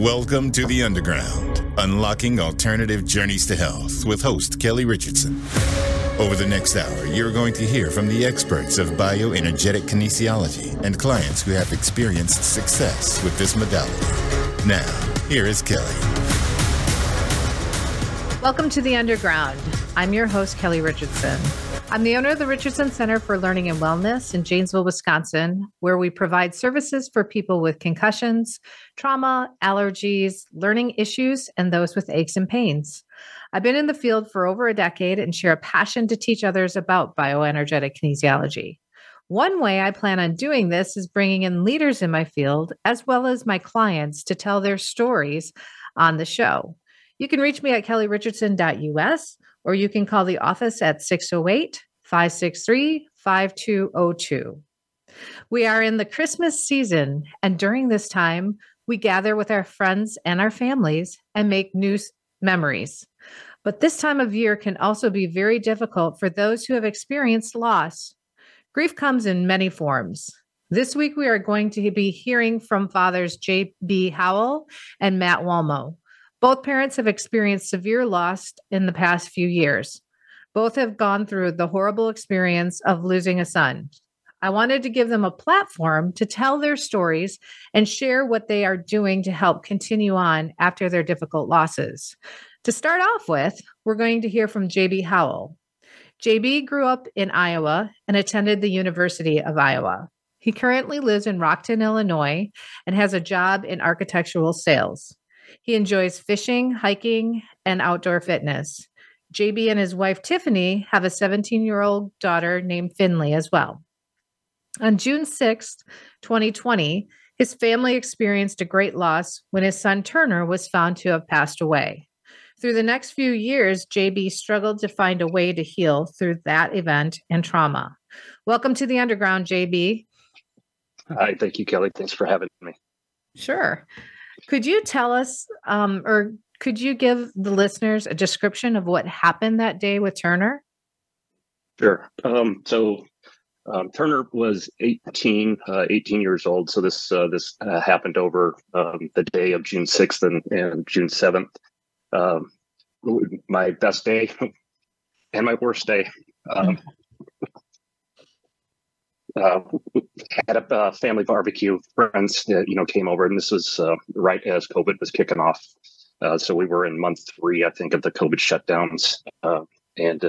Welcome to the Underground, unlocking alternative journeys to health with host Kelly Richardson. Over the next hour, you're going to hear from the experts of bioenergetic kinesiology and clients who have experienced success with this modality. Now, here is Kelly. Welcome to the Underground. I'm your host, Kelly Richardson. I'm the owner of the Richardson Center for Learning and Wellness in Janesville, Wisconsin, where we provide services for people with concussions, trauma, allergies, learning issues, and those with aches and pains. I've been in the field for over a decade and share a passion to teach others about bioenergetic kinesiology. One way I plan on doing this is bringing in leaders in my field, as well as my clients, to tell their stories on the show. You can reach me at kellyrichardson.us or you can call the office at 608 563 5202. We are in the Christmas season, and during this time, we gather with our friends and our families and make new memories. But this time of year can also be very difficult for those who have experienced loss. Grief comes in many forms. This week, we are going to be hearing from fathers J.B. Howell and Matt Wallmow. Both parents have experienced severe loss in the past few years. Both have gone through the horrible experience of losing a son. I wanted to give them a platform to tell their stories and share what they are doing to help continue on after their difficult losses. To start off with, we're going to hear from JB Howell. JB grew up in Iowa and attended the University of Iowa. He currently lives in Rockton, Illinois, and has a job in architectural sales. He enjoys fishing, hiking, and outdoor fitness. JB and his wife Tiffany have a 17 year old daughter named Finley as well. On June 6, 2020, his family experienced a great loss when his son Turner was found to have passed away. Through the next few years, JB struggled to find a way to heal through that event and trauma. Welcome to the Underground, JB. Hi, thank you, Kelly. Thanks for having me. Sure. Could you tell us, um, or could you give the listeners a description of what happened that day with Turner? Sure. Um, so um, Turner was 18, uh, 18 years old. So this uh, this uh, happened over um, the day of June 6th and, and June 7th. Um, my best day and my worst day. Um, uh, had a uh, family barbecue. Friends, uh, you know, came over, and this was right as COVID was kicking off. Uh, so we were in month three, I think, of the COVID shutdowns, uh, and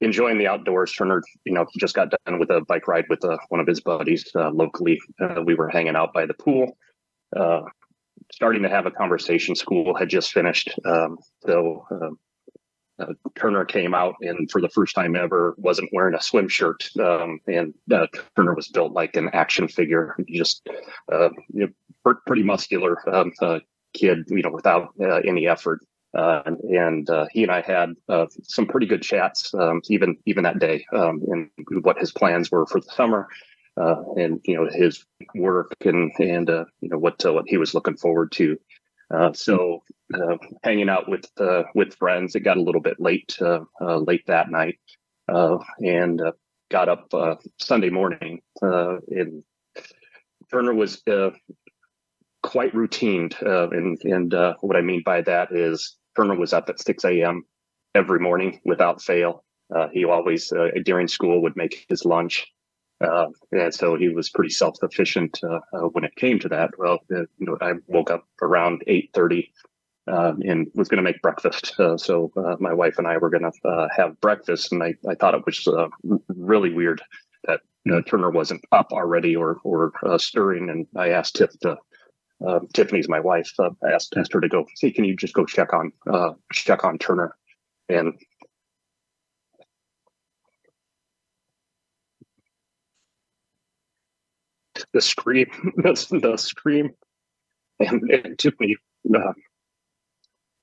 enjoying the outdoors. Turner, you know, just got done with a bike ride with one of his buddies locally. we were hanging out by the pool. starting to have a conversation. School had just finished, um, so um, uh, Turner came out and for the first time ever wasn't wearing a swim shirt. Um, and uh, Turner was built like an action figure, just uh, you know, pretty muscular um, uh, kid, you know, without uh, any effort. Uh, and he and I had some pretty good chats, um, even even that day, um, and what his plans were for the summer, and you know his work and and you know what what he was looking forward to. Uh, so uh, hanging out with uh, with friends, it got a little bit late uh, uh, late that night, and got up Sunday morning. and Turner was quite routine, and and what I mean by that is Turner was up at six a.m. every morning without fail. he always during school would make his lunch. Uh, and so he was pretty self-sufficient uh, uh, when it came to that. Well, uh, you know, I woke up around eight thirty um, and was going to make breakfast. Uh, so uh, my wife and I were going to have breakfast, and I, I thought it was really weird that you know, Turner wasn't up already or or stirring. And I asked Tiff to. Tiffany's my wife. I asked, asked her to go. Hey, can you just go check on uh, check on Turner? And the scream, the, the scream, and took me uh,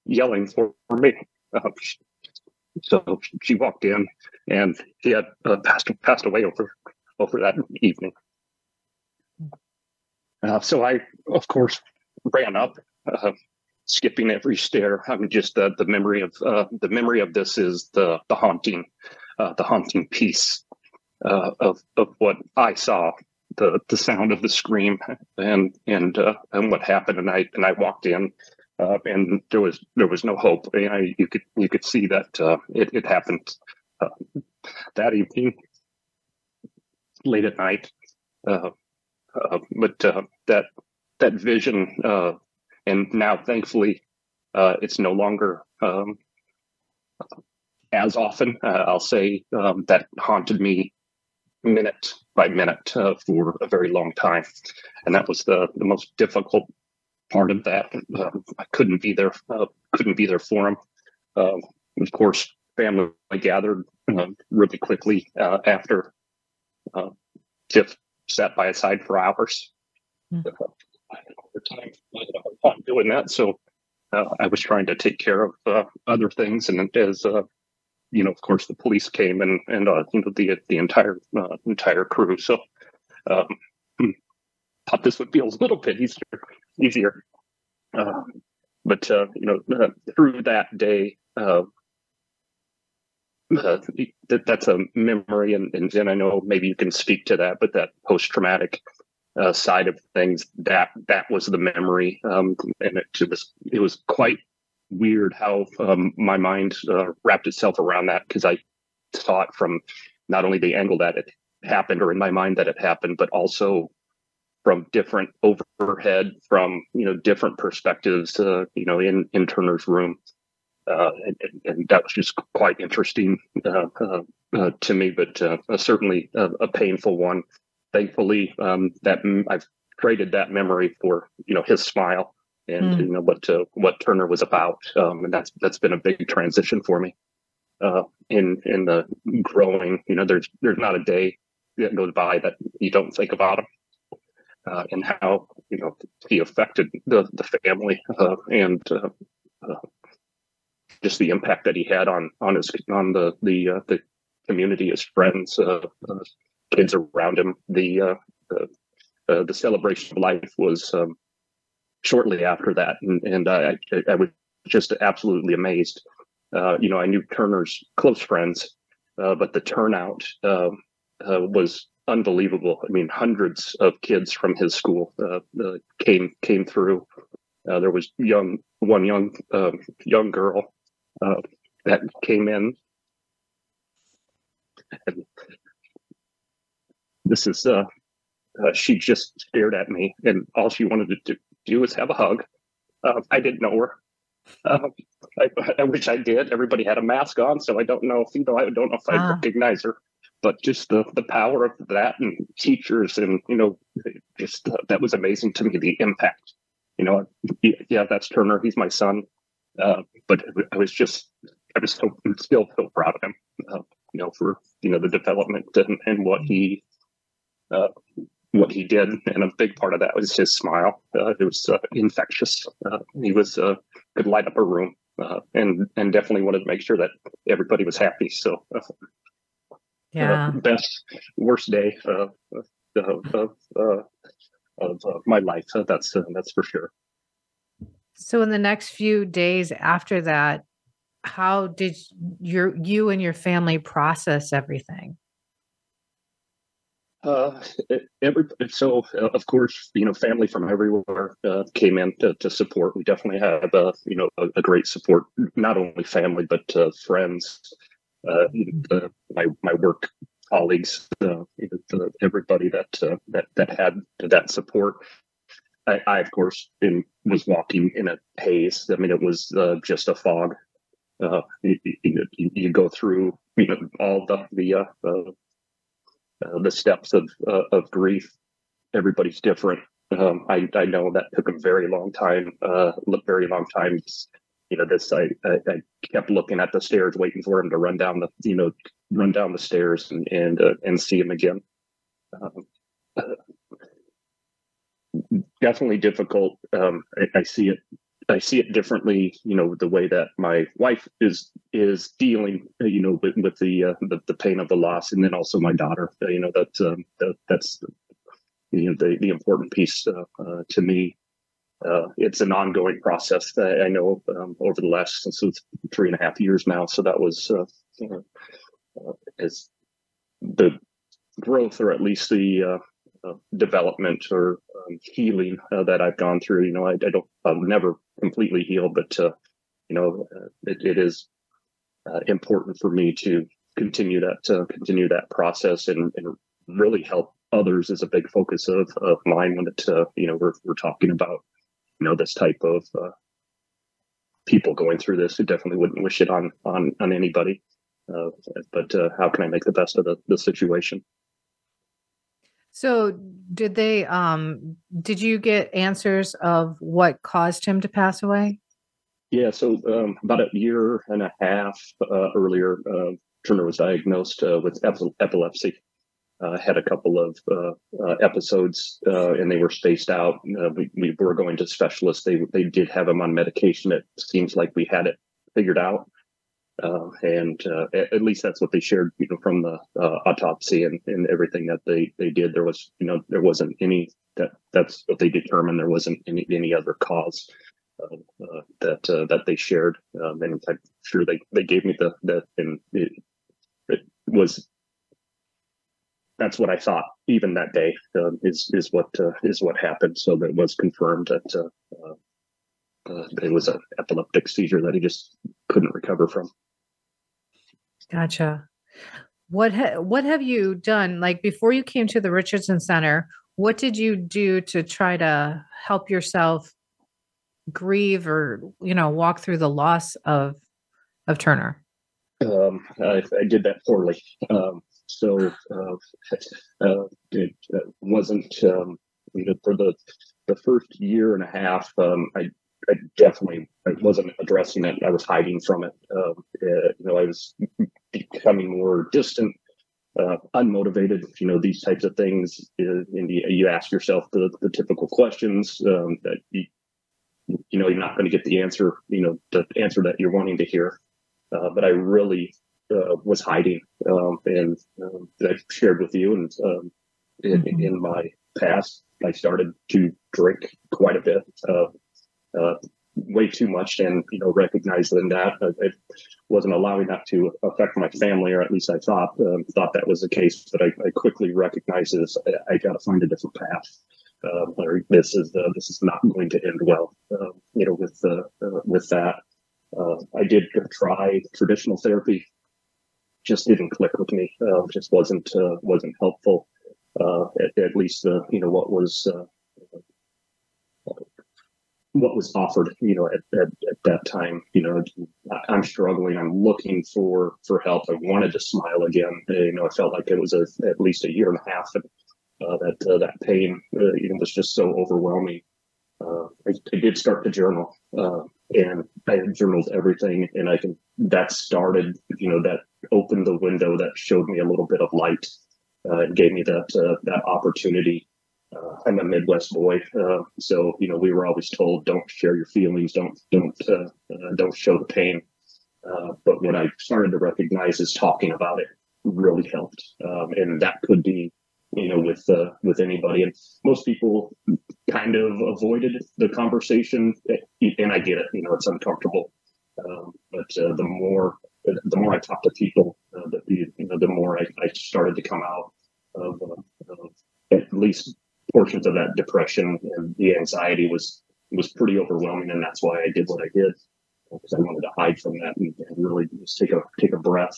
yelling for, for me. Uh, so she walked in, and he had uh, passed passed away over over that evening. Uh, so I, of course, ran up, uh, skipping every stair. I mean, just the the memory of uh, the memory of this is the the haunting, the haunting piece of of what I saw the the sound of the scream and and uh, and what happened. And I and I walked in, uh, and there was there was no hope. You could you could see that uh, it it happened uh, that evening, late at night. Uh, uh, but that that vision, and now thankfully, it's no longer um, as often. I'll say um, that haunted me minute by minute uh, for a very long time, and that was the the most difficult part of that. Um, I couldn't be there, uh, couldn't be there for him. Um, of course, family gathered uh, really quickly uh, after uh, Tiff sat by his side for hours. Mm. I had a time, I had a hard time doing that, so uh, I was trying to take care of other things, and as you know, of course, the police came and and uh, you know the the entire uh, entire crew. So um, hmm, thought this would be a little bit easier easier. Uh, but uh, you know, uh, through that day, uh, that that's a memory, and, and and I know maybe you can speak to that, but that post traumatic. side of things that that was the memory um, and it was it was quite weird how um, my mind uh, wrapped itself around that because I saw it from not only the angle that it happened or in my mind that it happened, but also from different overhead, from you know different perspectives, uh, you know, in in Turner's room, uh, and, and, that was just quite interesting uh, uh, uh to me, but certainly a, a, painful one. Thankfully, um, that I've traded that memory for you know his smile and mm. you know what uh, what Turner was about, um, and that's that's been a big transition for me uh, in in the growing. You know, there's there's not a day that goes by that you don't think about him uh, and how you know he affected the the family uh, and just the impact that he had on on his on the the the community, his friends, kids around him. The the celebration of life was um, shortly after that, and, and I, I was just absolutely amazed. Uh, you know, I knew Turner's close friends, uh, but the turnout uh, uh was unbelievable. I mean, hundreds of kids from his school uh, uh, came came through. there was young one young um, young girl that came in, and this is uh she just stared at me, and all she wanted to do, is have a hug. Uh, I didn't know her. Uh, I, I, wish I did. Everybody had a mask on, so I don't know if you know. I don't know if I ah. recognize her, but just the the power of that and teachers and you know, just uh, that was amazing to me. The impact. You know, yeah, that's Turner. He's my son. Uh, but I was just, I was so still so proud of him. Uh, you know, for you know the development and, and what he uh, what he did, and a big part of that was his smile. Uh, it was uh, infectious. Uh, he was uh, could light up a room, uh, and and definitely wanted to make sure that everybody was happy. So, uh, yeah, best worst day of of, of my life. that's that's for sure. So, in the next few days after that, how did your you and your family process everything? Uh, every, so uh, of course, you know, family from everywhere uh, came in to, to, support. We definitely had, uh, you know, a, a, great support, not only family but uh, friends, uh, my my work colleagues, everybody that that that had that support. I, I of course, in, was walking in a haze. I mean, it was just a fog. You, you, you, go through, you know, all the the uh, the steps of uh, of grief. Everybody's different. Um, I I know that took a very long time. Uh, very long time. You know, this I, I, I kept looking at the stairs, waiting for him to run down the you know run down the stairs and and uh, and see him again. Um, uh, definitely difficult. Um, I, I, see it I see it differently, you know, the way that my wife is is dealing, you know, with, with the, uh, the, the pain of the loss, and then also my daughter. Uh, you know, that, um, that that's you know the the important piece uh, uh, to me. Uh, it's an ongoing process. I, I know um, over the last since it's three and a half years now. So that was uh, as the growth, or at least the development or um, healing uh, that I've gone through. You know, I, I don't, I'll never completely heal, but uh, you know, uh, it, it is uh, important for me to continue that, to continue that process and, and really help others is a big focus of, of mine when it, you know, we're, we're talking about, you know, this type of people going through this who definitely wouldn't wish it on, on, on anybody. but how can I make the best of the, the situation? So did they um did you get answers of what caused him to pass away? Yeah, so um, about a year and a half uh, earlier, uh, Turner was diagnosed uh, with epilepsy. Uh, had a couple of uh, uh, episodes, and they were spaced out. we, we were going to specialists. They they did have him on medication. It seems like we had it figured out, uh, and uh, at, least that's what they shared, you know, from the uh, autopsy and, and everything that they they did. There was, you know, there wasn't any that that's what they determined. There wasn't any any other cause uh, uh, that uh, that they shared. Um, and I'm sure they they gave me the the and it, it was that's what I thought even that day um, is is what is what happened. So that was confirmed that. it was an epileptic seizure that he just couldn't recover from. Gotcha. What ha- what have you done like before you came to the Richardson Center? What did you do to try to help yourself grieve or you know walk through the loss of of Turner? Um, I, I, did that poorly. Um, so uh, uh, it uh, wasn't um, you know for the the first year and a half. Um, I I definitely I wasn't addressing it. I was hiding from it. Um, uh, you know, I was becoming more distant, uh, unmotivated. You know, these types of things. Uh, and you, you ask yourself the, the typical questions um, that you, you know you're not going to get the answer. You know, the answer that you're wanting to hear. Uh, but I really uh, was hiding, um, and um, I shared with you. And um, in, mm-hmm. in, my past, I started to drink quite a bit. Uh, uh, way too much and you know recognizing that uh, it wasn't allowing that to affect my family or at least i thought um, thought that was the case but i, I quickly recognized this i, I got to find a different path. Um, or this is uh, this is not going to end well um, you know with uh, uh with that. Uh, i did try traditional therapy just didn't click with me uh, just wasn't wasn't helpful. At, at, least you know what was what was offered, you know, at, at, at, that time, you know, I'm struggling. I'm looking for, for help. I wanted to smile again. You know, I felt like it was a, at least a year and a half and uh, that, uh, that pain, uh, you know, was just so overwhelming. Uh, I, I, did start to journal, uh, and I journaled everything and I can, that started, you know, that opened the window that showed me a little bit of light, uh, and gave me that, that opportunity uh, I'm a Midwest boy, uh, so you know we were always told don't share your feelings, don't don't uh, uh don't show the pain. Uh, but what I started to recognize is talking about it really helped, um, and that could be you know with uh, with anybody. And most people kind of avoided the conversation, and I get it. You know it's uncomfortable, um, but the more the more I talked to people, the you know the more I, I started to come out of, of at least portions of that depression and the anxiety was was pretty overwhelming, and that's why I did what I did because I wanted to hide from that and, and really just take a take a breath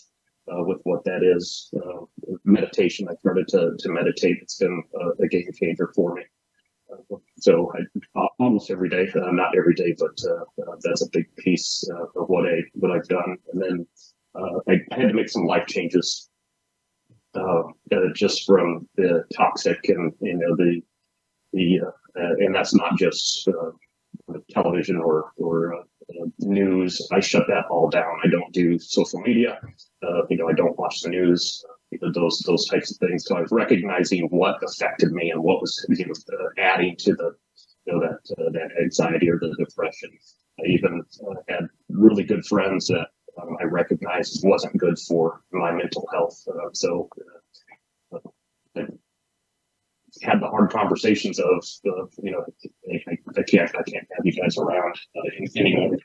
uh, with what that is. Uh, meditation. I started to to meditate. It's been a, a game changer for me. Uh, so I, almost every day, uh, not every day, but uh, uh, that's a big piece of what I what I've done. And then I, had to make some life changes uh, uh, just from the toxic and you know the the uh, and that's not just uh, television or or uh, news. I shut that all down. I don't do social media. you know, I don't watch the news. Those those types of things. So I was recognizing what affected me and what was you know adding to the you know that that anxiety or the depression. I even had really good friends that um, I recognized wasn't good for my mental health. Uh, so uh, I had the hard conversations of, uh, you know, I, I, can't, I can't have you guys around uh, anymore.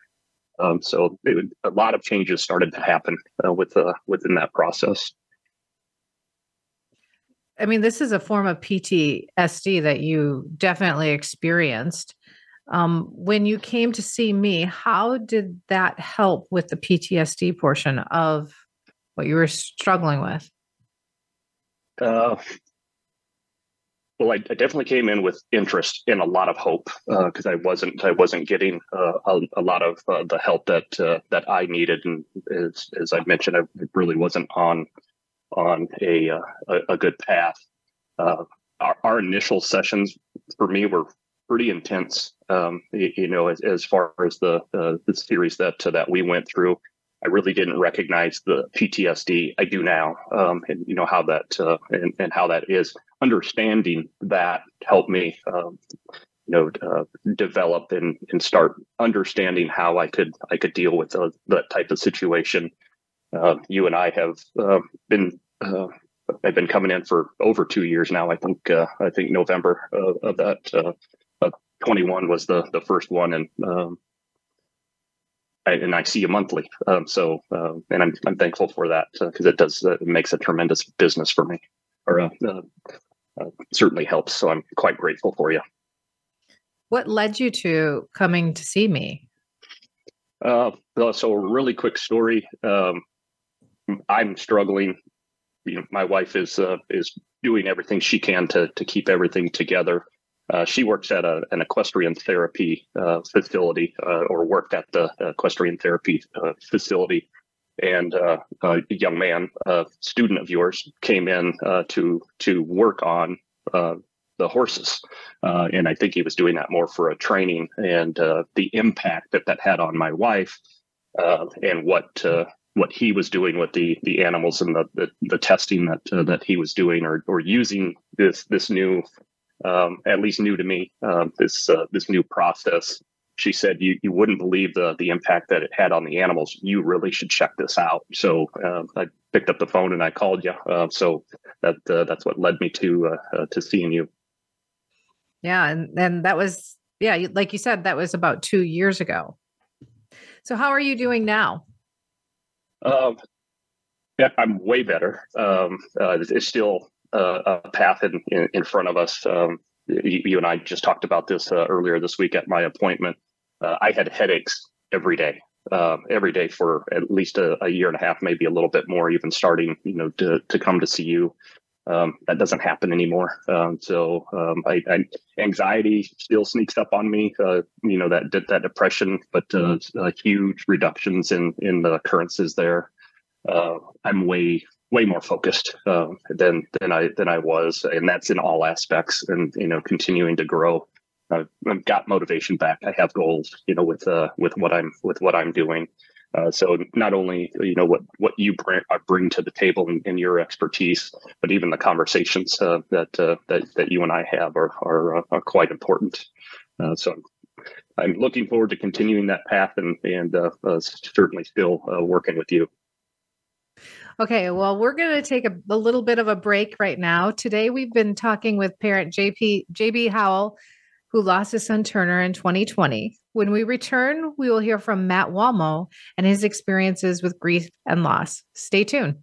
Um, so it, a lot of changes started to happen uh, with uh, within that process. I mean, this is a form of PTSD that you definitely experienced. Um, when you came to see me, how did that help with the PTSD portion of what you were struggling with? Uh, well, I, I, definitely came in with interest and a lot of hope because uh, I wasn't I wasn't getting uh, a, a, lot of uh, the help that uh, that I needed, and as as I mentioned, I really wasn't on on a uh, a, a, good path. Our, our, initial sessions for me were pretty intense. Um, you, know, as, as, far as the the series that that we went through, I really didn't recognize the PTSD. I do now, um, and you know how that uh, and, and, how that is. Understanding that helped me, um, you know, uh, develop and, and start understanding how I could I could deal with uh, that type of situation. Uh, you and I have uh, been. Uh, I've been coming in for over two years now. I think I think November of that 21 was the the first one, and um, and I see you monthly. Um, so, uh, and I'm I'm thankful for that because uh, it does uh, it makes a tremendous business for me, or uh, uh, uh, certainly helps. So I'm quite grateful for you. What led you to coming to see me? so a really quick story. Um, I'm struggling. You know, my wife is is doing everything she can to to keep everything together. Uh, she works at a, an equestrian therapy uh, facility, uh, or worked at the equestrian therapy uh, facility. And uh, a young man, a student of yours, came in uh, to to work on the horses, and I think he was doing that more for a training. And the impact that that had on my wife, and what what he was doing with the the animals and the the, the testing that that he was doing, or or using this this new um, at least new to me, uh, this uh, this new process. She said, "You you wouldn't believe the the impact that it had on the animals. You really should check this out." So uh, I picked up the phone and I called you. Uh, so that uh, that's what led me to uh, to seeing you. Yeah, and and that was yeah, like you said, that was about two years ago. So how are you doing now? Um, yeah, I'm way better. Um, uh, it's still uh, a path in, in, in, front of us. Um, you, you, and I just talked about this uh, earlier this week at my appointment. Uh, I had headaches every day, um, every day for at least a, a, year and a half, maybe a little bit more, even starting, you know, to, to come to see you. Um, that doesn't happen anymore. Um, so um, I, I, anxiety still sneaks up on me. Uh, you know that that depression, but uh, uh, huge reductions in in the occurrences there. Uh, I'm way way more focused uh, than than I than I was, and that's in all aspects. And you know, continuing to grow. I've, I've got motivation back. I have goals, you know, with uh, with what I'm with what I'm doing. Uh, so not only you know what what you bring, uh, bring to the table and, in, your expertise, but even the conversations uh, that uh, that that you and I have are are, uh, are quite important. Uh, so I'm looking forward to continuing that path and and certainly still working with you. Okay, well, we're going to take a, a, little bit of a break right now. Today, we've been talking with parent JP JB Howell, who lost his son Turner in 2020. When we return, we will hear from Matt Wallmow and his experiences with grief and loss. Stay tuned.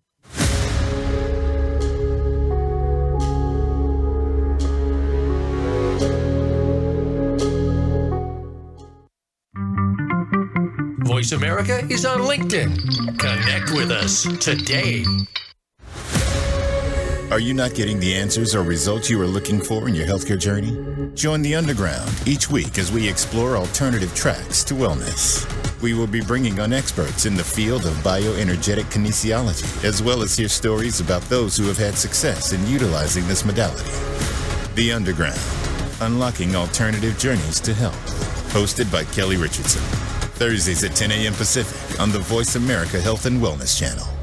Voice America is on LinkedIn. Connect with us today. Are you not getting the answers or results you are looking for in your healthcare journey? Join the Underground each week as we explore alternative tracks to wellness. We will be bringing on experts in the field of bioenergetic kinesiology, as well as hear stories about those who have had success in utilizing this modality. The Underground, unlocking alternative journeys to health. Hosted by Kelly Richardson. Thursdays at 10 a.m. Pacific on the Voice America Health and Wellness Channel.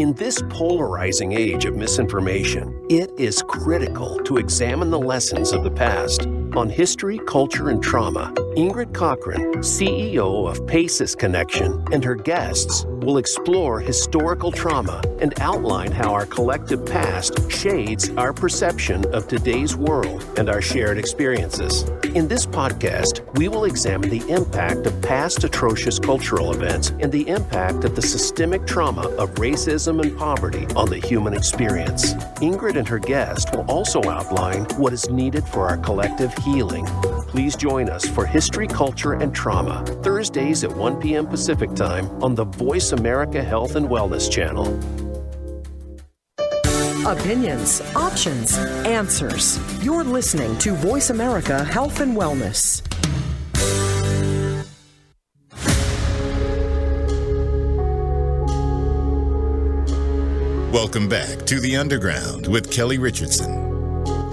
In this polarizing age of misinformation, it is critical to examine the lessons of the past. On history, culture, and trauma, Ingrid Cockhren, CEO of PACES Connection, and her guests will explore historical trauma and outline how our collective past shades our perception of today's world and our shared experiences. In this podcast, we will examine the impact of past atrocious cultural events and the impact of the systemic trauma of racism and poverty on the human experience. Ingrid and her guest will also outline what is needed for our collective healing. Please join us for History, Culture, and Trauma, Thursdays at 1 p.m. Pacific Time on the Voice America Health and Wellness Channel. Opinions, options, answers. You're listening to Voice America Health and Wellness. Welcome back to The Underground with Kelly Richardson.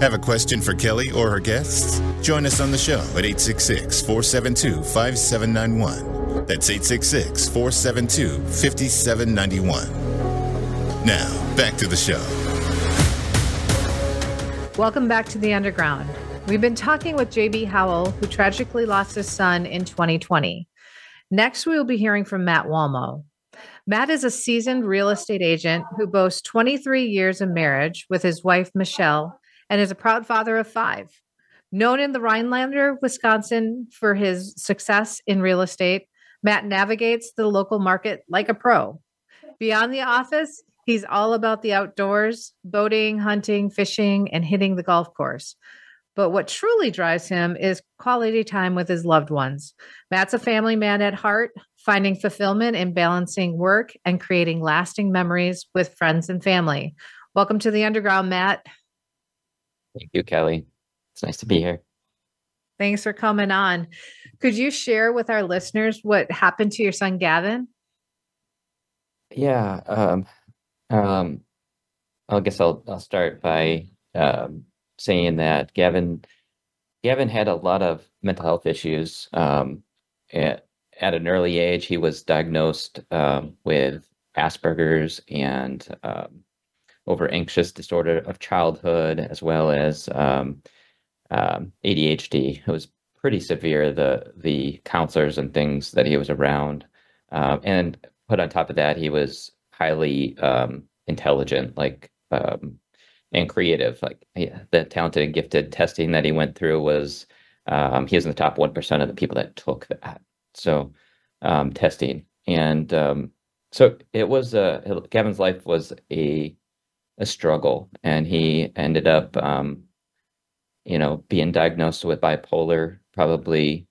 Have a question for Kelly or her guests? Join us on the show at 866 472 5791. That's 866 472 5791. Now, back to the show. Welcome back to the Underground. We've been talking with JB Howell, who tragically lost his son in 2020. Next, we will be hearing from Matt Wallmow. Matt is a seasoned real estate agent who boasts 23 years of marriage with his wife, Michelle, and is a proud father of five. Known in the Rhinelander, Wisconsin for his success in real estate, Matt navigates the local market like a pro. Beyond the office, he's all about the outdoors, boating, hunting, fishing, and hitting the golf course. But what truly drives him is quality time with his loved ones. Matt's a family man at heart, finding fulfillment in balancing work and creating lasting memories with friends and family. Welcome to the Underground, Matt. Thank you, Kelly. It's nice to be here. Thanks for coming on. Could you share with our listeners what happened to your son, Gavin? Yeah. Um, um, I guess I'll I'll start by um, saying that Gavin Gavin had a lot of mental health issues. Um, at, at an early age, he was diagnosed um, with Asperger's and um, over anxious disorder of childhood, as well as um, um, ADHD. It was pretty severe. The the counselors and things that he was around, um, and put on top of that, he was highly um, intelligent, like um, and creative. Like yeah, the talented and gifted testing that he went through was um, he was in the top one percent of the people that took that. So testing and so it was uh, Gavin's life was a a struggle, and he ended up, um, you know, being diagnosed with bipolar probably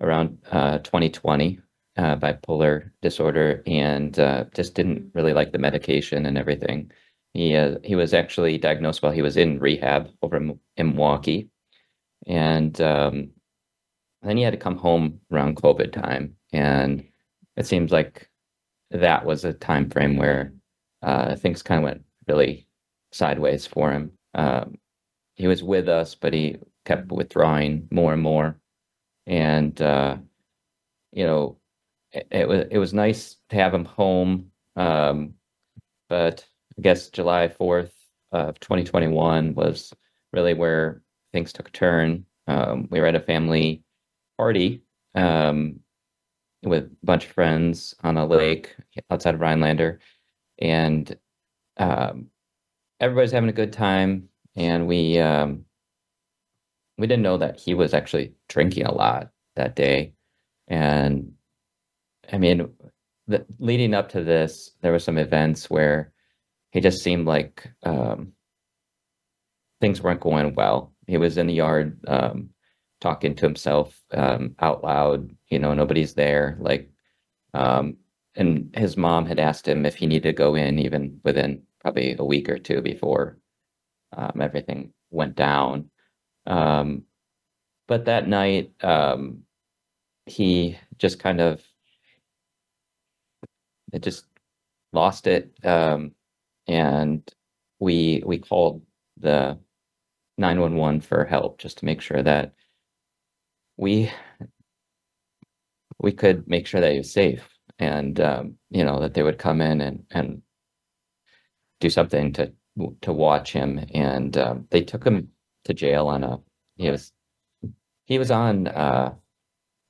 around uh, 2020, uh, bipolar disorder, and uh, just didn't really like the medication and everything. He uh, he was actually diagnosed while he was in rehab over in, in Milwaukee, and um, then he had to come home around COVID time, and it seems like that was a time frame where uh, things kind of went really sideways for him. Um, he was with us, but he kept withdrawing more and more. And uh, you know, it, it, was it was nice to have him home. Um, but I guess July fourth of 2021 was really where things took a turn. Um, we were at a family party um, with a bunch of friends on a lake outside of Rhinelander, and um, everybody's having a good time, and we um, we didn't know that he was actually drinking a lot that day, and I mean, the, leading up to this, there were some events where he just seemed like um, things weren't going well. He was in the yard um, talking to himself um, out loud. You know, nobody's there. Like um, and his mom had asked him if he needed to go in even within probably a week or two before um, everything went down. Um, but that night, um, he just kind of it just lost it, um, and we we called the nine one one for help just to make sure that we we could make sure that he was safe and um, you know that they would come in and and do something to to watch him, and um, they took him to jail on a he was he was on uh,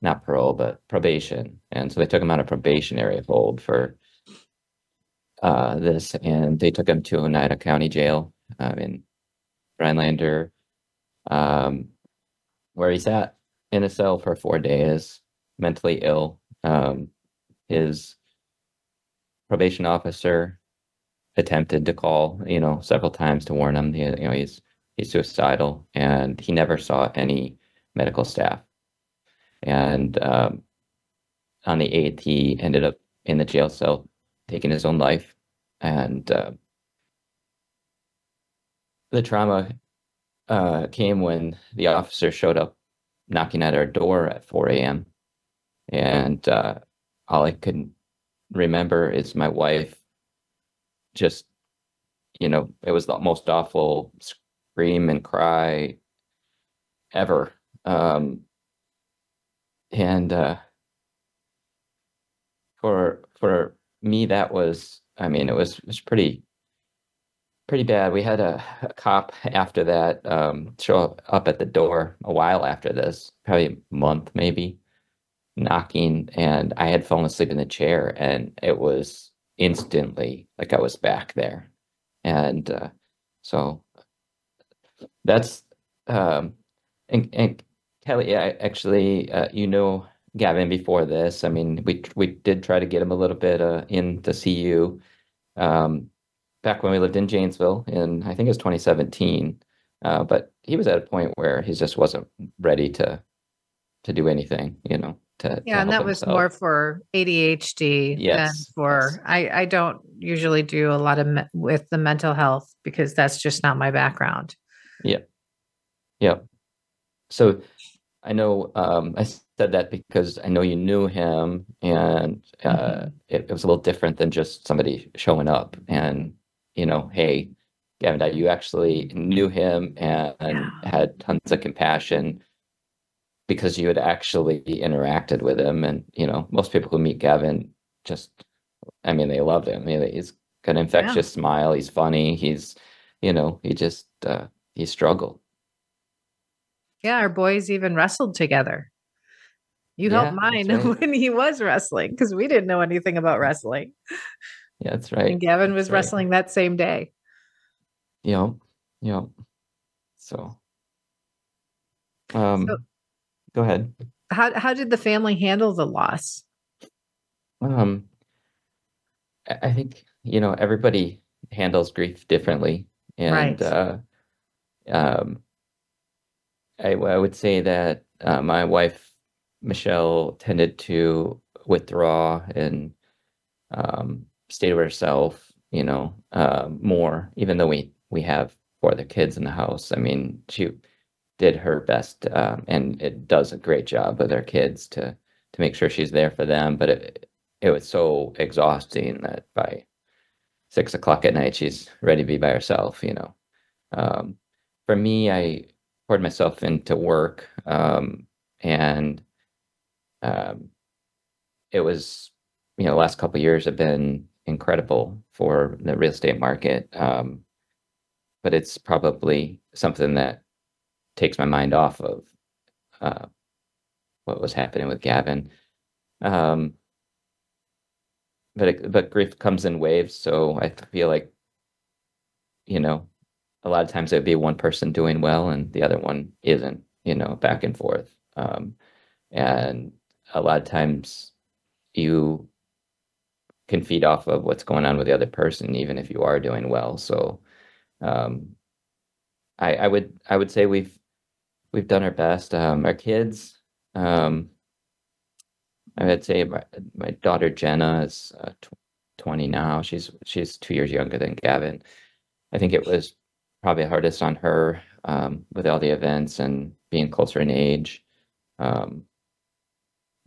not parole but probation, and so they took him on a probationary hold for uh, this, and they took him to Oneida County Jail um, in Rhinelander, um, where he sat in a cell for four days, mentally ill. Um, his probation officer attempted to call, you know, several times to warn him. He, you know, he's he's suicidal, and he never saw any medical staff. And um, on the eighth, he ended up in the jail cell, taking his own life, and uh, the trauma uh, came when the officer showed up knocking at our door at 4 a.m. And uh, all I can remember is my wife just, you know, it was the most awful scream and cry ever. Um, and uh, for for me, that was, I mean, it was it was pretty pretty bad. We had a, a cop after that um, show up at the door a while after this, probably a month maybe, knocking, and I had fallen asleep in the chair, and it was instantly like I was back there, and uh, so that's um, and, and Kelly, I actually, uh, you know Gavin before this. I mean, we we did try to get him a little bit uh, in see you. Um, back when we lived in Janesville in I think it was 2017. Uh, but he was at a point where he just wasn't ready to to do anything, you know. To, yeah, to and that was more for ADHD yes, than for yes. I I don't usually do a lot of me- with the mental health because that's just not my background. Yeah, yeah. So I know um, I said that because I know you knew him, and uh, Mhm. it, it was a little different than just somebody showing up and you know, hey, Gavin, you actually knew him and, and had tons of compassion because you had actually interacted with him. And you know, most people who meet Gavin just, I mean, they love him. I mean, he's got an infectious smile. He's funny. He's, you know, he just uh, he struggled. Yeah, our boys even wrestled together. You Yeah, helped that's mine right. when he was wrestling because we didn't know anything about wrestling. Yeah, that's right. And Gavin was right. wrestling that same day. Yep. Yep. So, um, So- go ahead. How how did the family handle the loss? Um, I think, you know, everybody handles grief differently. And Right. uh, um, I, I would say that uh, my wife, Michelle, tended to withdraw and um, stay to herself, you know, uh, more, even though we, we have four other kids in the house. I mean, she did her best um, and it does a great job with her kids to, to make sure she's there for them. But it, it was so exhausting that by six o'clock at night, she's ready to be by herself, you know. Um, for me, I poured myself into work um, and um, it was, you know, the last couple years have been incredible for the real estate market. Um, but it's probably something that takes my mind off of uh, what was happening with Gavin. Um, but it, but grief comes in waves, so I feel like you know a lot of times it would be one person doing well and the other one isn't, you know, back and forth. Um, and a lot of times you can feed off of what's going on with the other person, even if you are doing well. So um, I, I would I would say we've we've done our best. Um, our kids, um, I would say my, my daughter Jenna is uh, tw- 20 now. She's she's two years younger than Gavin. I think it was probably hardest on her um, with all the events and being closer in age. Um,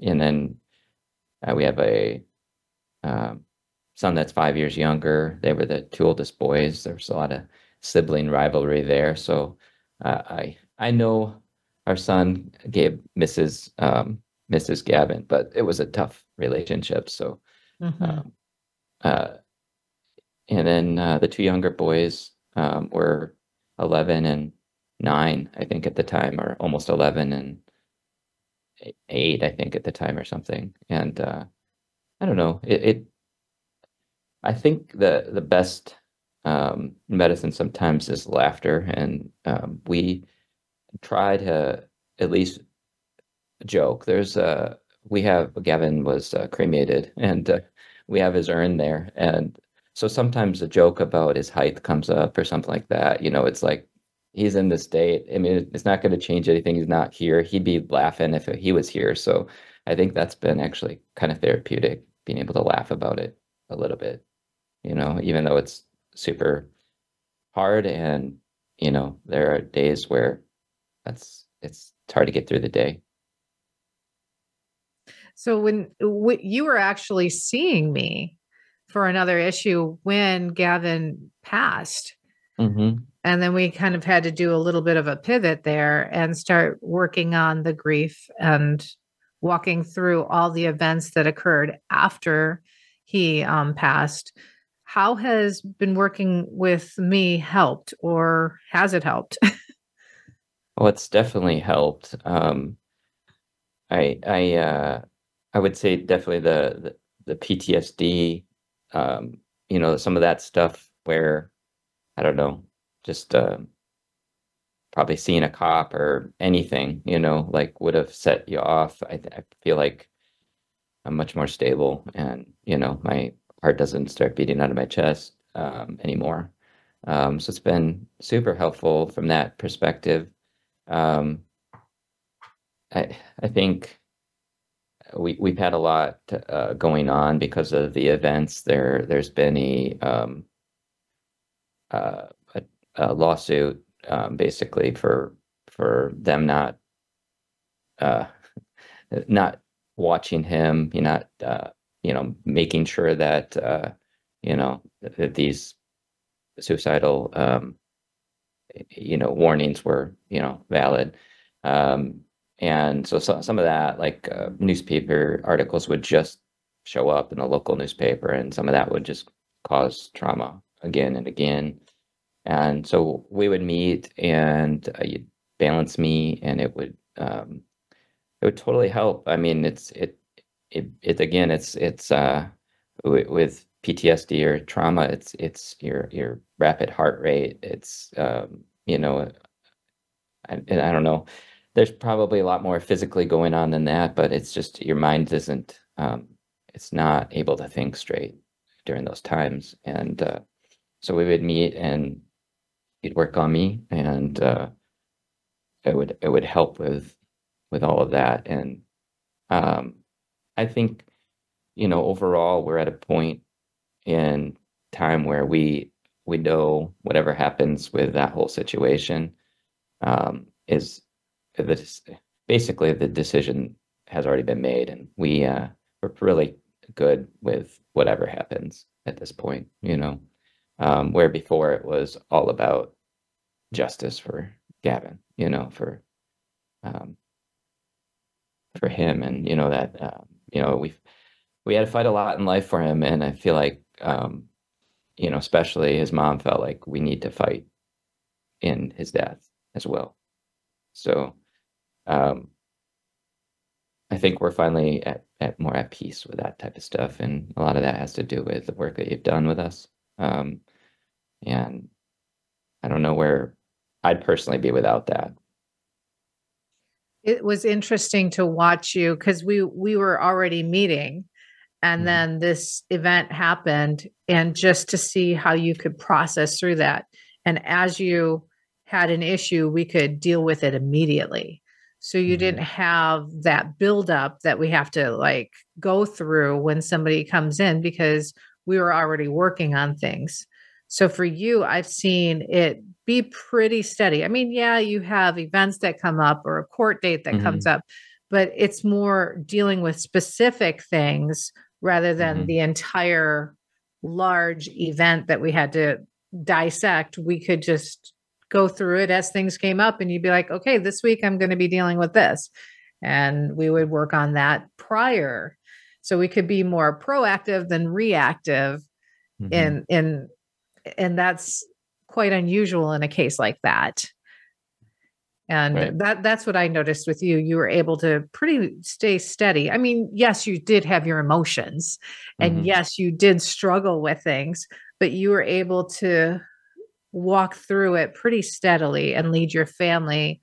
and then uh, we have a um, son that's five years younger. They were the two oldest boys. There was a lot of sibling rivalry there. So uh, I I know our son Gabe misses um, Mrs. Gavin, but it was a tough relationship. So Mhm. um, uh, and then uh, the two younger boys um, were 11 and 9 i think at the time or almost 11 and 8 i think at the time or something and uh, i don't know it, it i think the the best um, medicine sometimes is laughter and um, we try to at least joke there's a we have gavin was uh, cremated and uh, we have his urn there and so sometimes a joke about his height comes up or something like that. You know, it's like he's in the state. I mean, it's not going to change anything. He's not here. He'd be laughing if he was here. So I think that's been actually kind of therapeutic, being able to laugh about it a little bit. You know, even though it's super hard, and you know, there are days where that's it's, it's hard to get through the day. So when w- you were actually seeing me for another issue when Gavin passed. Mm-hmm. And then we kind of had to do a little bit of a pivot there and start working on the grief and walking through all the events that occurred after he um, passed. How has been working with me helped, or has it helped? well, it's definitely helped. Um, I I uh, I would say definitely the the, the PTSD um, you know, some of that stuff where I don't know, just uh, probably seeing a cop or anything, you know, like would have set you off. I, I feel like I'm much more stable, and you know, my heart doesn't start beating out of my chest um, anymore. Um, so it's been super helpful from that perspective. Um, I I think we we've had a lot uh, going on because of the events. There there's been a um, uh, a, a, lawsuit um, basically for for them not uh, not watching him, you not uh, you know making sure that uh, you know that these suicidal um, you know warnings were you know valid. Um, and so, so some of that, like uh, newspaper articles, would just show up in the local newspaper, and some of that would just cause trauma again and again. And so we would meet, and uh, you'd balance me, and it would um, it would totally help. I mean, it's it it, it again, it's it's uh, with PTSD or trauma, it's it's your your rapid heart rate. It's um, you know, I, I don't know there's probably a lot more physically going on than that, but it's just your mind isn't um, it's not able to think straight during those times. And uh, so we would meet and he'd work on me and uh, it would it would help with with all of that. And um, I think, you know, overall we're at a point in time where we we know whatever happens with that whole situation um, is the basically the decision has already been made, and we uh, we're really good with whatever happens at this point. You know, um, where before it was all about justice for Gavin. You know, for um, for him, and you know that uh, you know we've we had to fight a lot in life for him, and I feel like um, you know, especially his mom felt like we need to fight in his death as well. So um, I think we're finally at, at more at peace with that type of stuff, and a lot of that has to do with the work that you've done with us. Um, and I don't know where I'd personally be without that. It was interesting to watch you because we we were already meeting, and mm-hmm. then this event happened, and just to see how you could process through that, and as you had an issue, we could deal with it immediately so you didn't mm-hmm. have that buildup that we have to like go through when somebody comes in because we were already working on things. So for you, I've seen it be pretty steady. I mean, yeah, you have events that come up or a court date that mm-hmm. comes up, but it's more dealing with specific things rather than mm-hmm. the entire large event that we had to dissect. We could just go through it as things came up and you'd be like, okay, this week I'm going to be dealing with this. And we would work on that prior. So we could be more proactive than reactive mm-hmm. in in and that's quite unusual in a case like that. And Right. that that's what I noticed with you. You were able to pretty stay steady. I mean, yes, you did have your emotions and Mhm. yes, you did struggle with things, but you were able to walk through it pretty steadily and lead your family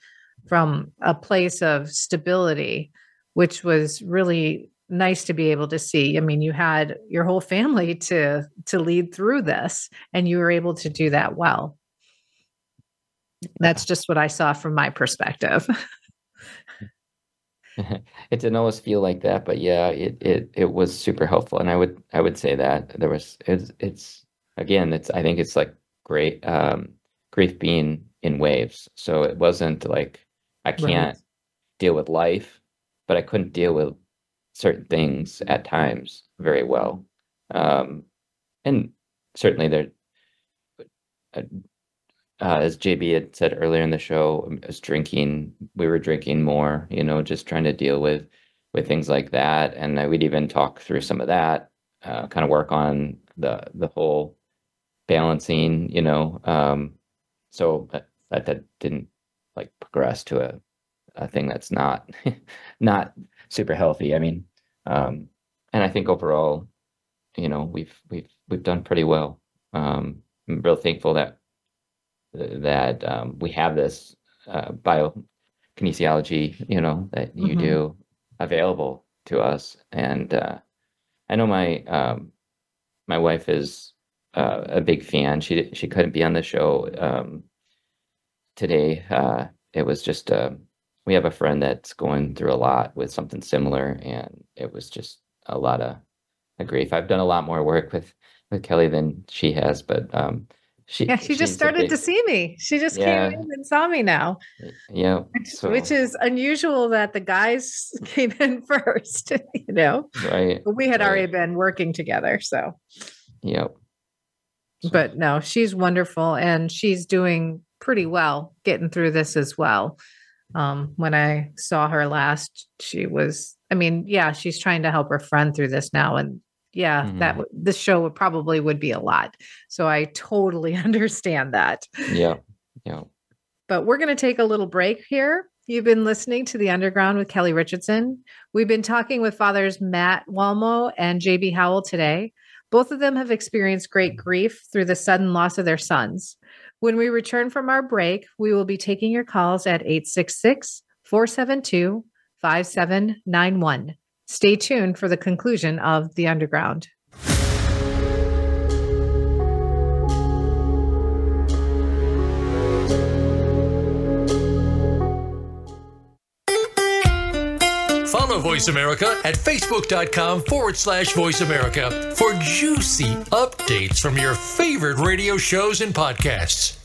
from a place of stability, which was really nice to be able to see. I mean, you had your whole family to to lead through this and you were able to do that well. That's just what I saw from my perspective. it didn't always feel like that, but yeah, it it it was super helpful, and I would I would say that there was it's it's again it's I think it's like great um grief being in waves, so it wasn't like I can't deal with life, but I couldn't deal with certain things at times very well, um, and certainly there. Uh, uh, as JB had said earlier in the show, um, I was drinking. We were drinking more, you know, just trying to deal with with things like that. And I, we'd even talk through some of that, uh, kind of work on the the whole balancing, you know. Um, so that, that that didn't like progress to a a thing that's not not super healthy. I mean, um, and I think overall, you know, we've we've we've done pretty well. Um, I'm real thankful that that um, we have this uh, biokinesiology, you know, that you Mhm. do available to us. And uh, I know my um, my wife is uh, a big fan. She she couldn't be on the show um, today. Uh, it was just uh, we have a friend that's going through a lot with something similar, and it was just a lot of, of grief. I've done a lot more work with with Kelly than she has, but um, she yeah, she just started to see me. She just Yeah. came in and saw me now, Yeah, which, so which is unusual that the guys came in first, you know. right. But we had right, already been working together, so Yep. So, but no, she's wonderful and she's doing pretty well getting through this as well. Um, when I saw her last, she was, I mean, yeah, she's trying to help her friend through this now. And yeah, that Mhm. w- this show would probably would be a lot. So I totally understand that. yeah. Yeah. But we're going to take a little break here. You've been listening to The Underground with Kelly Richardson. We've been talking with fathers Matt Wallmow and JB Howell today. Both of them have experienced great grief through the sudden loss of their sons. When we return from our break, we will be taking your calls at 866 472 5791. Stay tuned for the conclusion of The Underground. Follow Voice America at facebook.com forward slash voice America for juicy updates from your favorite radio shows and podcasts.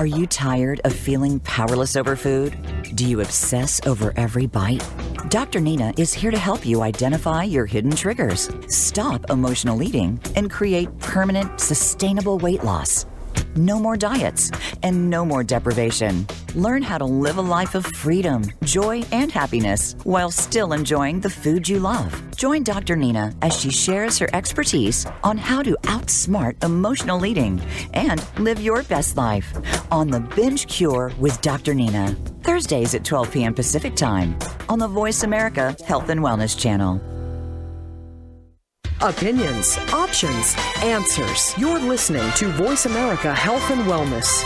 Are you tired of feeling powerless over food? Do you obsess over every bite? Dr. Nina is here to help you identify your hidden triggers, stop emotional eating, and create permanent, sustainable weight loss. No more diets and no more deprivation. Learn how to live a life of freedom, joy, and happiness while still enjoying the food you love. Join Dr. Nina as she shares her expertise on how to outsmart emotional eating and live your best life on The Binge Cure with Dr. Nina. Thursdays at 12 p.m. Pacific Time on the Voice America Health and Wellness Channel. Opinions, options, answers. You're listening to Voice America Health and Wellness.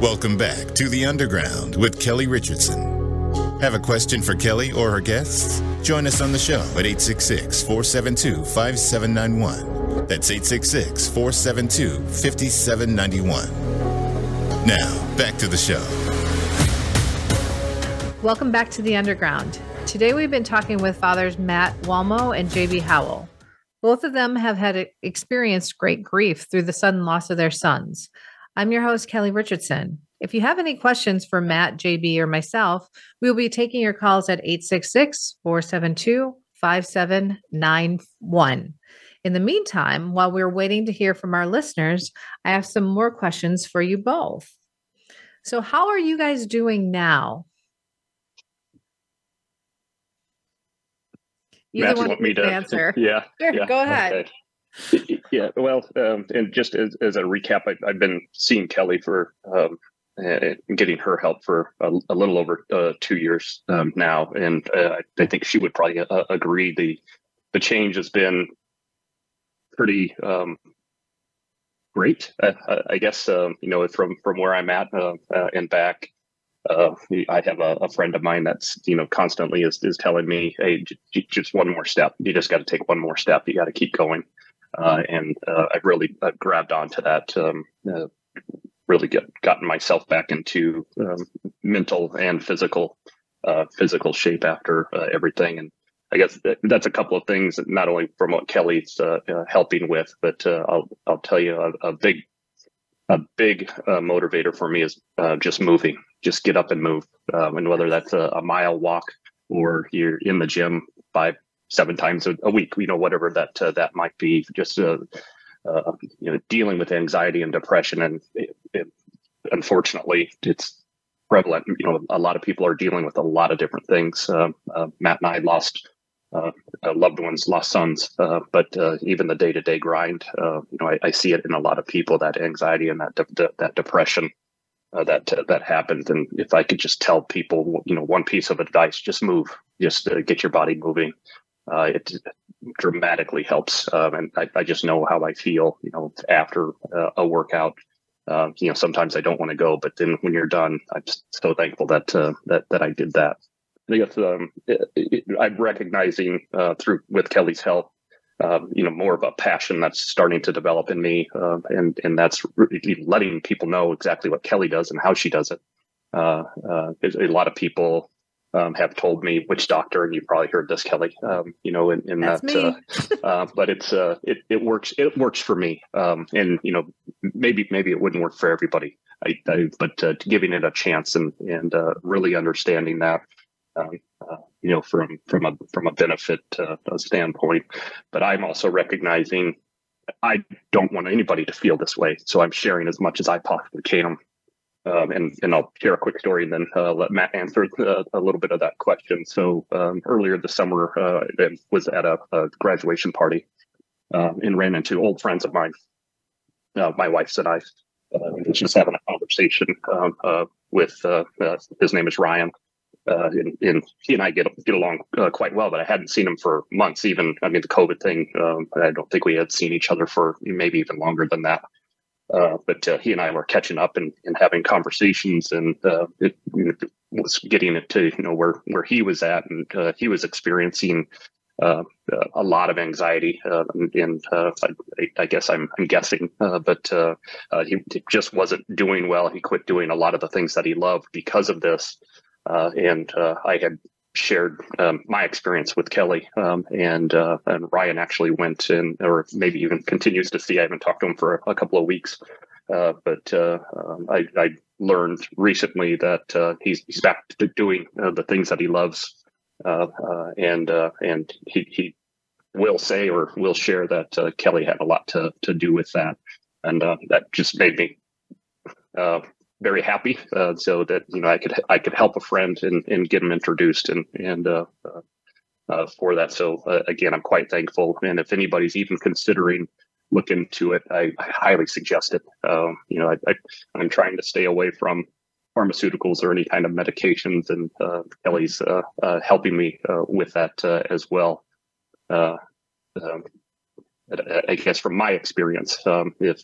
Welcome back to The Underground with Kelly Richardson. Have a question for Kelly or her guests? Join us on the show at 866 472 5791. That's 866 472 5791. Now, back to the show. Welcome back to The Underground. Today we've been talking with fathers Matt Wallmow and JB Howell. Both of them have had experienced great grief through the sudden loss of their sons. I'm your host, Kelly Richardson. If you have any questions for Matt, JB, or myself, we will be taking your calls at 866 472 5791. In the meantime, while we're waiting to hear from our listeners, I have some more questions for you both. So, how are you guys doing now? Either Matt, one want me to answer. Yeah. Sure, yeah. Go ahead. Okay. Yeah, well, um, and just as, as, a recap, I, have been seeing Kelly for um, uh, getting her help for a, a little over uh, two years um, now, and uh, I think she would probably uh, agree the the change has been pretty um, great. Uh, I guess um, you know from from where I'm at uh, and back. I have a, a, friend of mine that's you know constantly is is telling me, "Hey, j- just one more step. You just got to take one more step. You got to keep going." uh, and uh, I've really uh, grabbed onto that. Um, uh, really get gotten myself back into um, mental and physical uh, physical shape after uh, everything, and I guess that's a couple of things. Not only from what Kelly's helping with, but I'll I'll tell you a, a big a big motivator for me is just moving. Just get up and move, um, and whether that's a, a mile walk or you're in the gym five seven times a, a week, you know, whatever that uh, that might be. Just uh, uh, you know, dealing with anxiety and depression, and it, it, unfortunately, it's prevalent. You know, a lot of people are dealing with a lot of different things. Uh, uh, Matt and I lost. Uh, loved ones lost sons, but even the day-to-day grind, you know, I, I, see it in a lot of people that anxiety and that de- de- that depression uh, that uh, that happens. And if I could just tell people, you know, one piece of advice: just move, just uh, get your body moving uh, it dramatically helps. Um, and I, I, just know how I feel, you know, after uh, a workout. Uh, you know, sometimes I don't want to go, but then when you're done, I'm so thankful that uh, that that I did that. I guess um, it, it, I'm recognizing uh, through with Kelly's help, um, you know, more of a passion that's starting to develop in me, uh, and and that's really letting people know exactly what Kelly does and how she does it. Uh, uh, a lot of people um, have told me witch doctor, and you probably heard this, Kelly. Um, you know, in, in that, uh, uh, but it's uh, it it works. It works for me, um, and you know, maybe maybe it wouldn't work for everybody. I, I but uh, giving it a chance and and uh, really understanding that, um, uh, you know, from from a from a benefit standpoint. But I'm also recognizing I don't want anybody to feel this way, so I'm sharing as much as I possibly can um, and and I'll share a quick story and then uh, let Matt answer uh, a little bit of that question. So um, earlier this summer, uh, I was at a, a graduation party um, and ran into old friends of mine, uh, my wife's and I, uh, just having a conversation um, uh, with his name is Ryan. And, and, he and I get get along quite well, but I hadn't seen him for months. Even I mean, the COVID thing, um, I don't think we had seen each other for maybe even longer than that. Uh, but uh, he and I were catching up and, and having conversations, and uh, it, it, was getting it to you know where where he was at, and uh, he was experiencing uh, a lot of anxiety, and, and I, I, guess I'm, I'm guessing, but he just wasn't doing well. He quit doing a lot of the things that he loved because of this, and I had shared um, my experience with Kelly, um, and uh, and Ryan actually went and or maybe even continues to see. I haven't talked to him for a, a couple of weeks, uh, but uh, um, I, I, learned recently that uh, he's he's back to doing uh, the things that he loves, uh, and and he he will say or will share that Kelly had a lot to to do with that, and that just made me very happy. Uh, so that you know I could I could help a friend and, and get them introduced and and uh, uh, uh for that. So uh, again, I'm quite thankful. And if anybody's even considering look into it, I, I highly suggest it. Um, you know, I, I am trying to stay away from pharmaceuticals or any kind of medications, and uh, Kelly's helping me with that as well. Um, I guess from my experience, um, if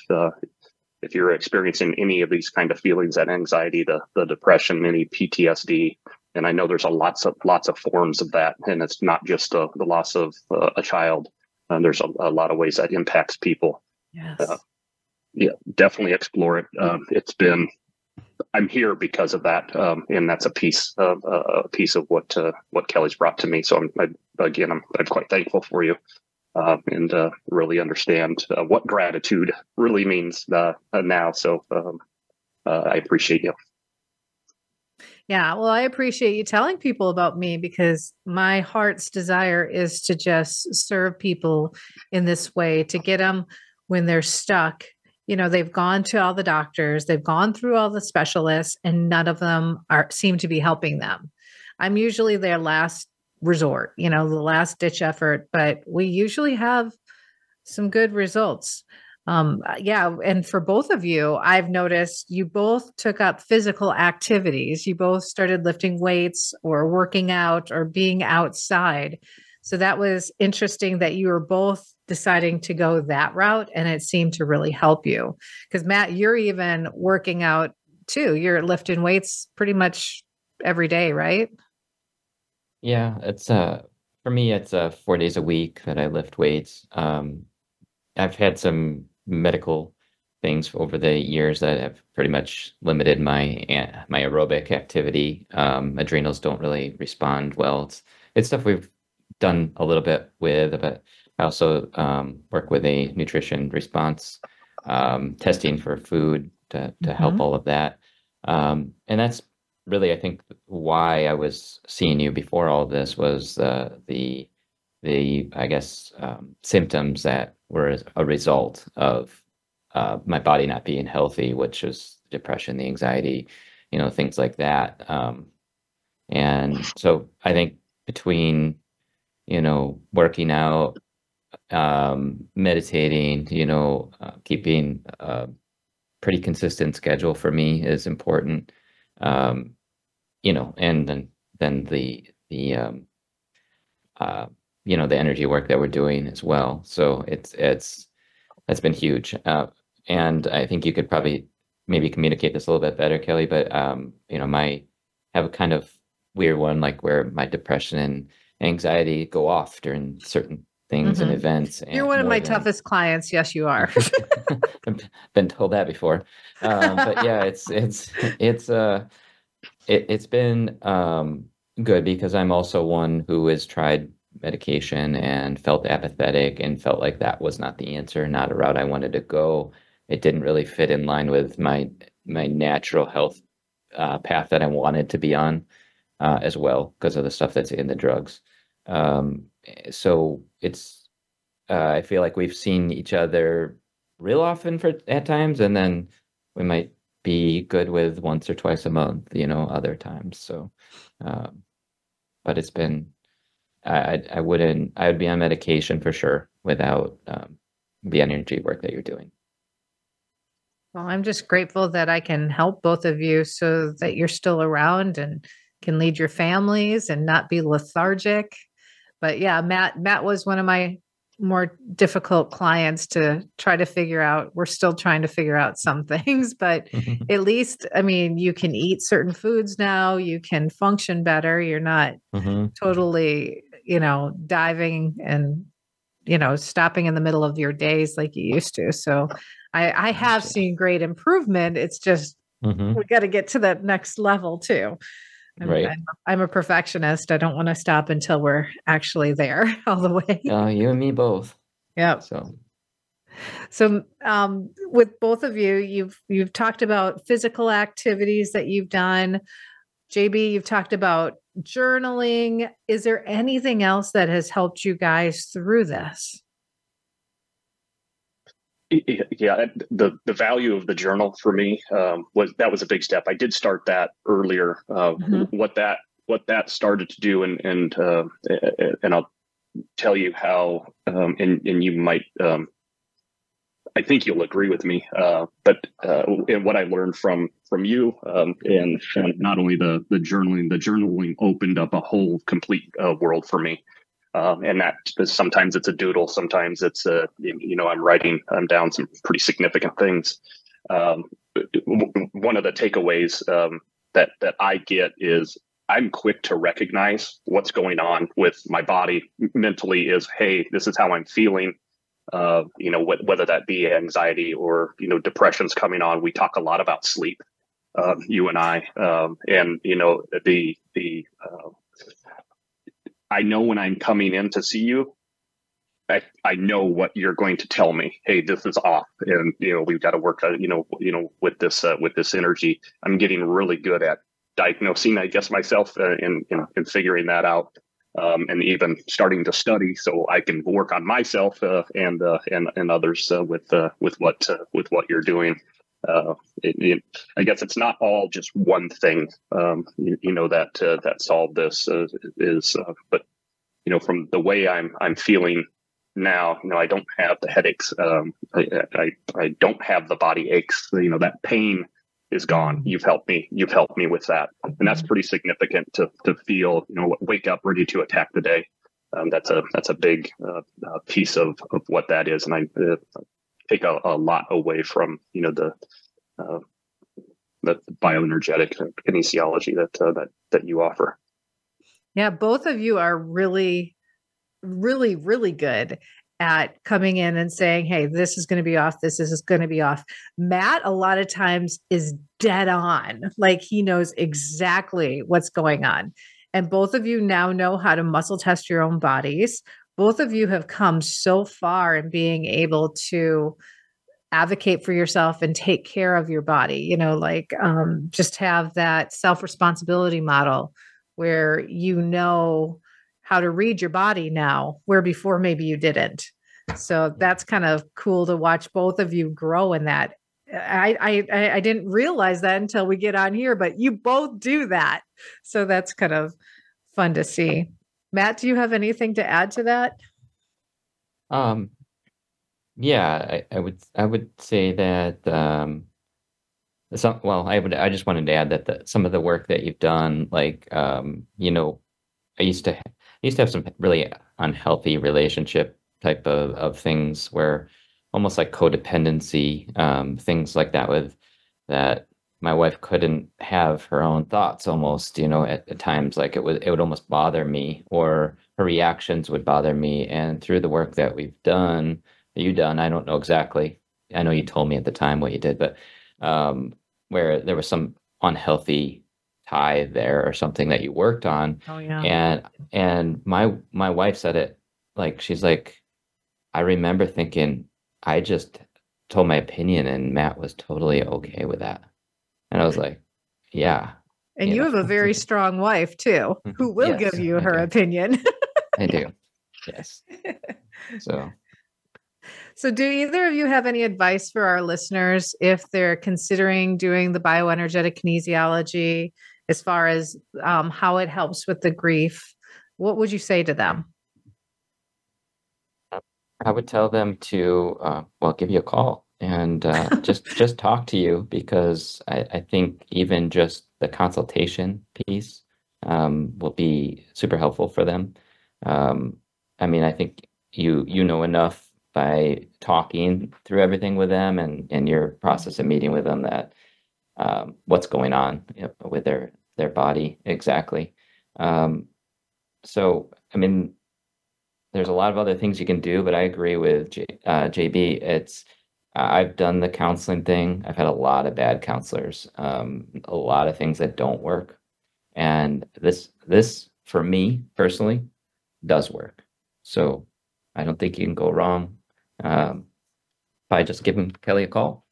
if you're experiencing any of these kind of feelings, that anxiety, the the depression, any PTSD, and I know there's a lots of lots of forms of that, and it's not just uh, the loss of uh, a child. And there's a, a, lot of ways that impacts people. Yes. Uh, yeah, definitely explore it. Um, it's been I'm here because of that, um, and that's a piece of uh, a piece of what uh, what Kelly's brought to me. So I'm I, again, I'm, I'm quite thankful for you uh, and uh, really understand uh, what gratitude really means uh, uh, now. So um, I appreciate you. Yeah, well, I appreciate you telling people about me because my heart's desire is to just serve people in this way to get them when they're stuck. You know, they've gone to all the doctors, they've gone through all the specialists, and none of them are seem to be helping them. I'm usually their last resort, you know, the last ditch effort, but we usually have some good results. Um, uh, yeah, and for both of you, I've noticed you both took up physical activities. You both started lifting weights or working out or being outside. So that was interesting that you were both deciding to go that route and it seemed to really help you. Because Matt, you're even working out too. You're lifting weights pretty much every day, right? Yeah, it's uh for me it's uh four days a week that I lift weights. Um I've had some medical things over the years that have pretty much limited my my aerobic activity. Um adrenals don't really respond well. It's it's stuff we've done a little bit with, but I also um work with a nutrition response um testing for food to to help Mhm. all of that. Um and that's really, I think why I was seeing you before all this was uh, the the I guess um, symptoms that were a result of uh, my body not being healthy, which was depression, the anxiety, you know, things like that. Um, and so I think between you know working out, um, meditating, you know, uh, keeping a pretty consistent schedule for me is important. Um, you know, and then then the the um, uh, you know the energy work that we're doing as well. So it's it's that's been huge, uh, and I think you could probably maybe communicate this a little bit better, Kelly. But um, you know, my have a kind of weird one, like where my depression and anxiety go off during certain things and Mhm. events. You're one of my than- toughest clients. Yes, you are. I've been told that before. Um, but yeah, it's it's it's uh it, it's been um good because I'm also one who has tried medication and felt apathetic and felt like that was not the answer, not a route I wanted to go. It didn't really fit in line with my my natural health uh, path that I wanted to be on uh, as well because of the stuff that's in the drugs. Um, so it's uh, I feel like we've seen each other real often for at times, and then we might be good with once or twice a month, you know, other times. So, um, but it's been I I wouldn't I would be on medication for sure without um, the energy work that you're doing. Well, I'm just grateful that I can help both of you so that you're still around and can lead your families and not be lethargic. But yeah, Matt Matt was one of my more difficult clients to try to figure out. We're still trying to figure out some things, but at least I mean, you can eat certain foods now, you can function better. You're not Mhm. totally, you know, diving and you know, stopping in the middle of your days like you used to. So I, I have seen great improvement. It's just Mhm. we got to get to that next level too. I'm, Right. I'm, I'm a perfectionist. I don't want to stop until we're actually there all the way. Uh, you and me both. Yeah. So So, um, with both of you, you've you've talked about physical activities that you've done. JB, you've talked about journaling. Is there anything else that has helped you guys through this? Yeah, the the value of the journal for me um, was that was a big step. I did start that earlier. Uh, Mhm. What that what that started to do, and and uh, and I'll tell you how, um, and and you might um, I think you'll agree with me. Uh, but uh, and what I learned from from you, um, and, and, not only the the journaling, the journaling opened up a whole complete uh, world for me. Um, and that sometimes it's a doodle, sometimes it's a you know I'm writing I'm down some pretty significant things. Um, one of the takeaways um, that that I get is I'm quick to recognize what's going on with my body mentally. Is hey, this is how I'm feeling uh, you know, wh- whether that be anxiety or you know depression's coming on. We talk a lot about sleep, um, you and I, um, and you know the the. Uh, I know when I'm coming in to see you, I, I know what you're going to tell me. Hey, this is off, and you know we've got to work. Uh, you know, you know with this uh, with this energy. I'm getting really good at diagnosing, I guess, myself uh, and, and and figuring that out um, and even starting to study so I can work on myself uh, and uh, and and others uh, with uh, with what with what you're doing. Uh, it, it, I guess it's not all just one thing, um, you, you, know that that solved this is, but you know from the way I'm I'm feeling now, you know I don't have the headaches, um, I, I I don't have the body aches, you know that pain is gone. You've helped me. You've helped me with that, and that's pretty significant to to feel. You know, wake up ready to attack the day. Um, that's a that's a big uh, uh, piece of of what that is, and I uh, take a, a, lot away from you know the uh, the bioenergetic kinesiology that uh, that that you offer. Yeah, both of you are really, really, really good at coming in and saying, hey, this is going to be off, this is going to be off. Matt, a lot of times, is dead on. Like he knows exactly what's going on. And both of you now know how to muscle test your own bodies. Both of you have come so far in being able to advocate for yourself and take care of your body, you know, like um, just have that self responsibility model where you know how to read your body now, where before maybe you didn't. So that's kind of cool to watch both of you grow in that. I, I I didn't realize that until we get on here, but you both do that. So that's kind of fun to see. Matt, do you have anything to add to that? Um yeah, I, I would I would say that um some well, I would I just wanted to add that the, some of the work that you've done, like um, you know, I used to I used to have some really unhealthy relationship type of, of things where almost like codependency, um, things like that with that my wife couldn't have her own thoughts almost, you know, at, at times like it would it would almost bother me or her reactions would bother me. And through the work that we've done, you done, I don't know exactly. I know you told me at the time what you did, but um, where there was some unhealthy tie there or something that you worked on. Oh yeah. And and my my wife said it like she's like, I remember thinking I just told my opinion and Matt was totally okay with that. And I was like, yeah. And you, you know. have a very strong wife too, who will yes, give you her opinion. I do. Yes. So so, do either of you have any advice for our listeners if they're considering doing the bioenergetic kinesiology as far as um, how it helps with the grief, what would you say to them? I would tell them to, uh, well, give you a call and uh, just just talk to you because I, I, think even just the consultation piece um, will be super helpful for them. Um, I mean, I think you you know enough by talking through everything with them and and your process of meeting with them that um, what's going on with their their body exactly. Um, so, I mean, there's a lot of other things you can do, but I agree with J, uh, JB. It's I've done the counseling thing. I've had a lot of bad counselors, um, a lot of things that don't work, and this this for me personally does work. So I don't think you can go wrong um, by just giving Kelly a call.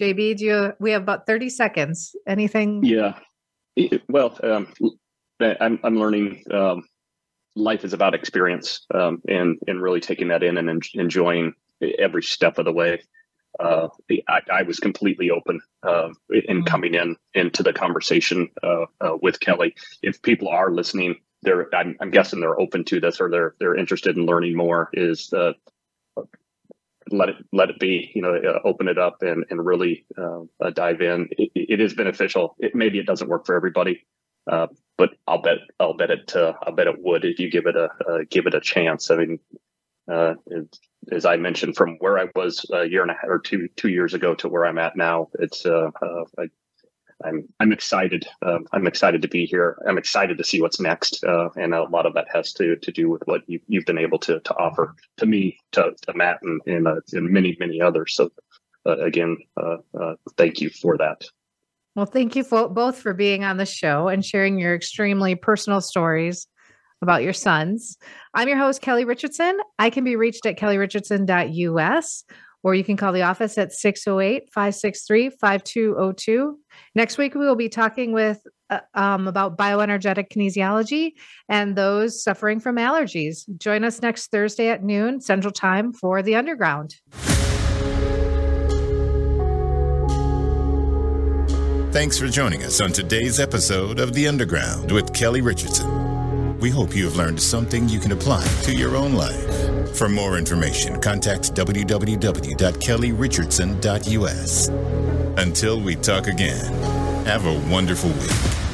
JB, do you? We have about thirty seconds. Anything? Yeah. Well, um, I'm I'm learning. Um, life is about experience, um, and and really taking that in and en- enjoying every step of the way. Uh, I, I, was completely open uh, in mm-hmm. coming in into the conversation uh, uh, with Kelly. If people are listening, they're I'm, I'm, guessing they're open to this or they're they're interested in learning more. Is uh, let it let it be. You know, uh, open it up and and really uh, uh, dive in. It, it is beneficial. It, maybe it doesn't work for everybody, uh, but I'll bet I'll bet it uh, I'll bet it would if you give it a give it a chance. I mean, it, as I mentioned, from where I was a year and a half or two two years ago to where I'm at now, it's uh I, I'm I'm excited. Um, I'm excited to be here. I'm excited to see what's next, uh, and a lot of that has to to do with what you, you've been able to to offer to me, to, to Matt, and and, uh, and many many others. So, uh, again, uh, uh, thank you for that. Well, thank you for, both for being on the show and sharing your extremely personal stories about your sons. I'm your host, Kelly Richardson. I can be reached at kellyrichardson.us or you can call the office at 608 563 5202. Next week, we will be talking with uh, um, about bioenergetic kinesiology and those suffering from allergies. Join us next Thursday at noon Central Time for The Underground. Thanks for joining us on today's episode of The Underground with Kelly Richardson. We hope you have learned something you can apply to your own life. For more information, contact www.kellyrichardson.us. Until we talk again, have a wonderful week.